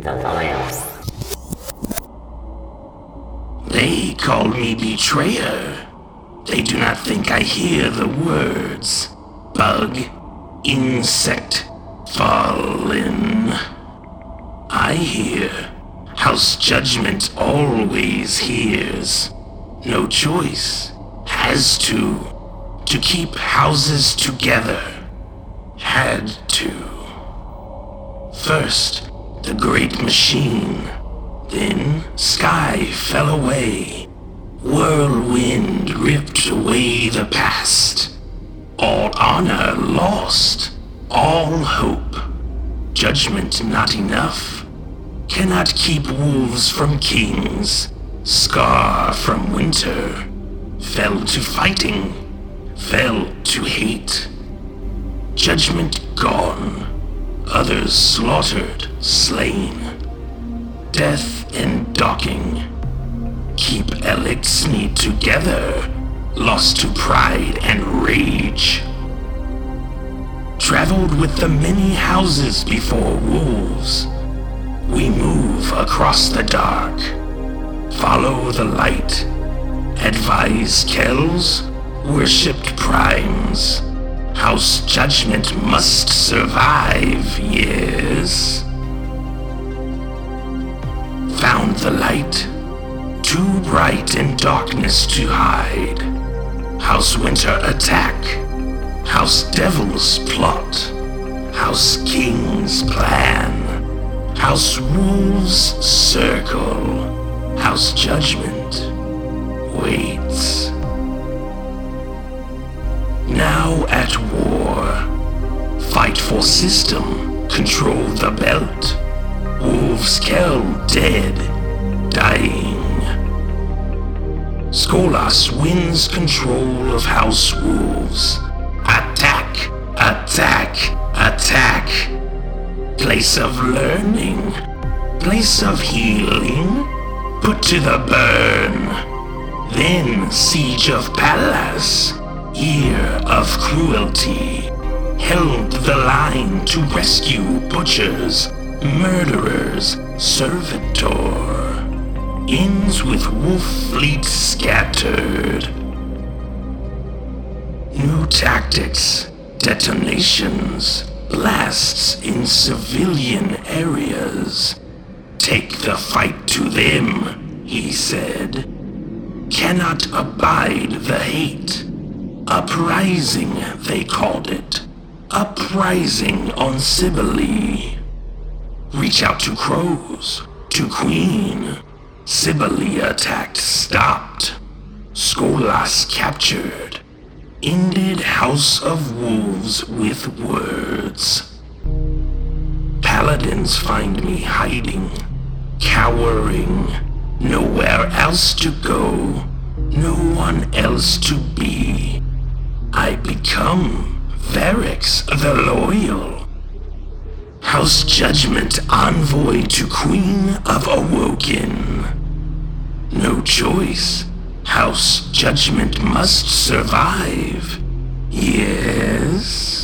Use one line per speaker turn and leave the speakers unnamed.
The.
They call me betrayer. They do not think I hear the words. Bug, insect, fallen. I hear. House Judgment always hears. No choice. Has to. To keep houses together. Had to. First, the great machine. Then, sky fell away. Whirlwind ripped away the past. All honor lost. All hope. Judgment not enough. Cannot keep wolves from kings. Scar from winter. Fell to fighting. Fell to hate. Judgment gone. Others slaughtered, slain. Death and docking. Keep Eliksni together. Lost to pride and rage. Traveled with the many houses before wolves. We move across the dark. Follow the light. Advise Kells. Worshipped primes. House judgment must survive, yes. The light. Too bright in darkness to hide. House Winter attack. House Devils plot. House Kings plan. House Wolves circle. House Judgment waits. Now at war. Fight for system. Control the belt. Wolves Kell dead. Dying. Skolas wins control of House Wolves. Attack! Attack! Attack! Place of learning. Place of healing. Put to the burn. Then Siege of Palace. Year of cruelty. Held the line to rescue butchers, murderers, servitor. Ends with wolf fleet scattered. New tactics, detonations, blasts in civilian areas. Take the fight to them, he said. Cannot abide the hate. Uprising, they called it. Uprising on Cybele. Reach out to crows, to Queen. Cybele attacked, stopped. Skolas captured. Ended House of Wolves with words. Paladins find me hiding, cowering, nowhere else to go, no one else to be. I become Variks the Loyal. House Judgment envoy to Queen of Awoken. Choice. House Judgment must survive. Yes.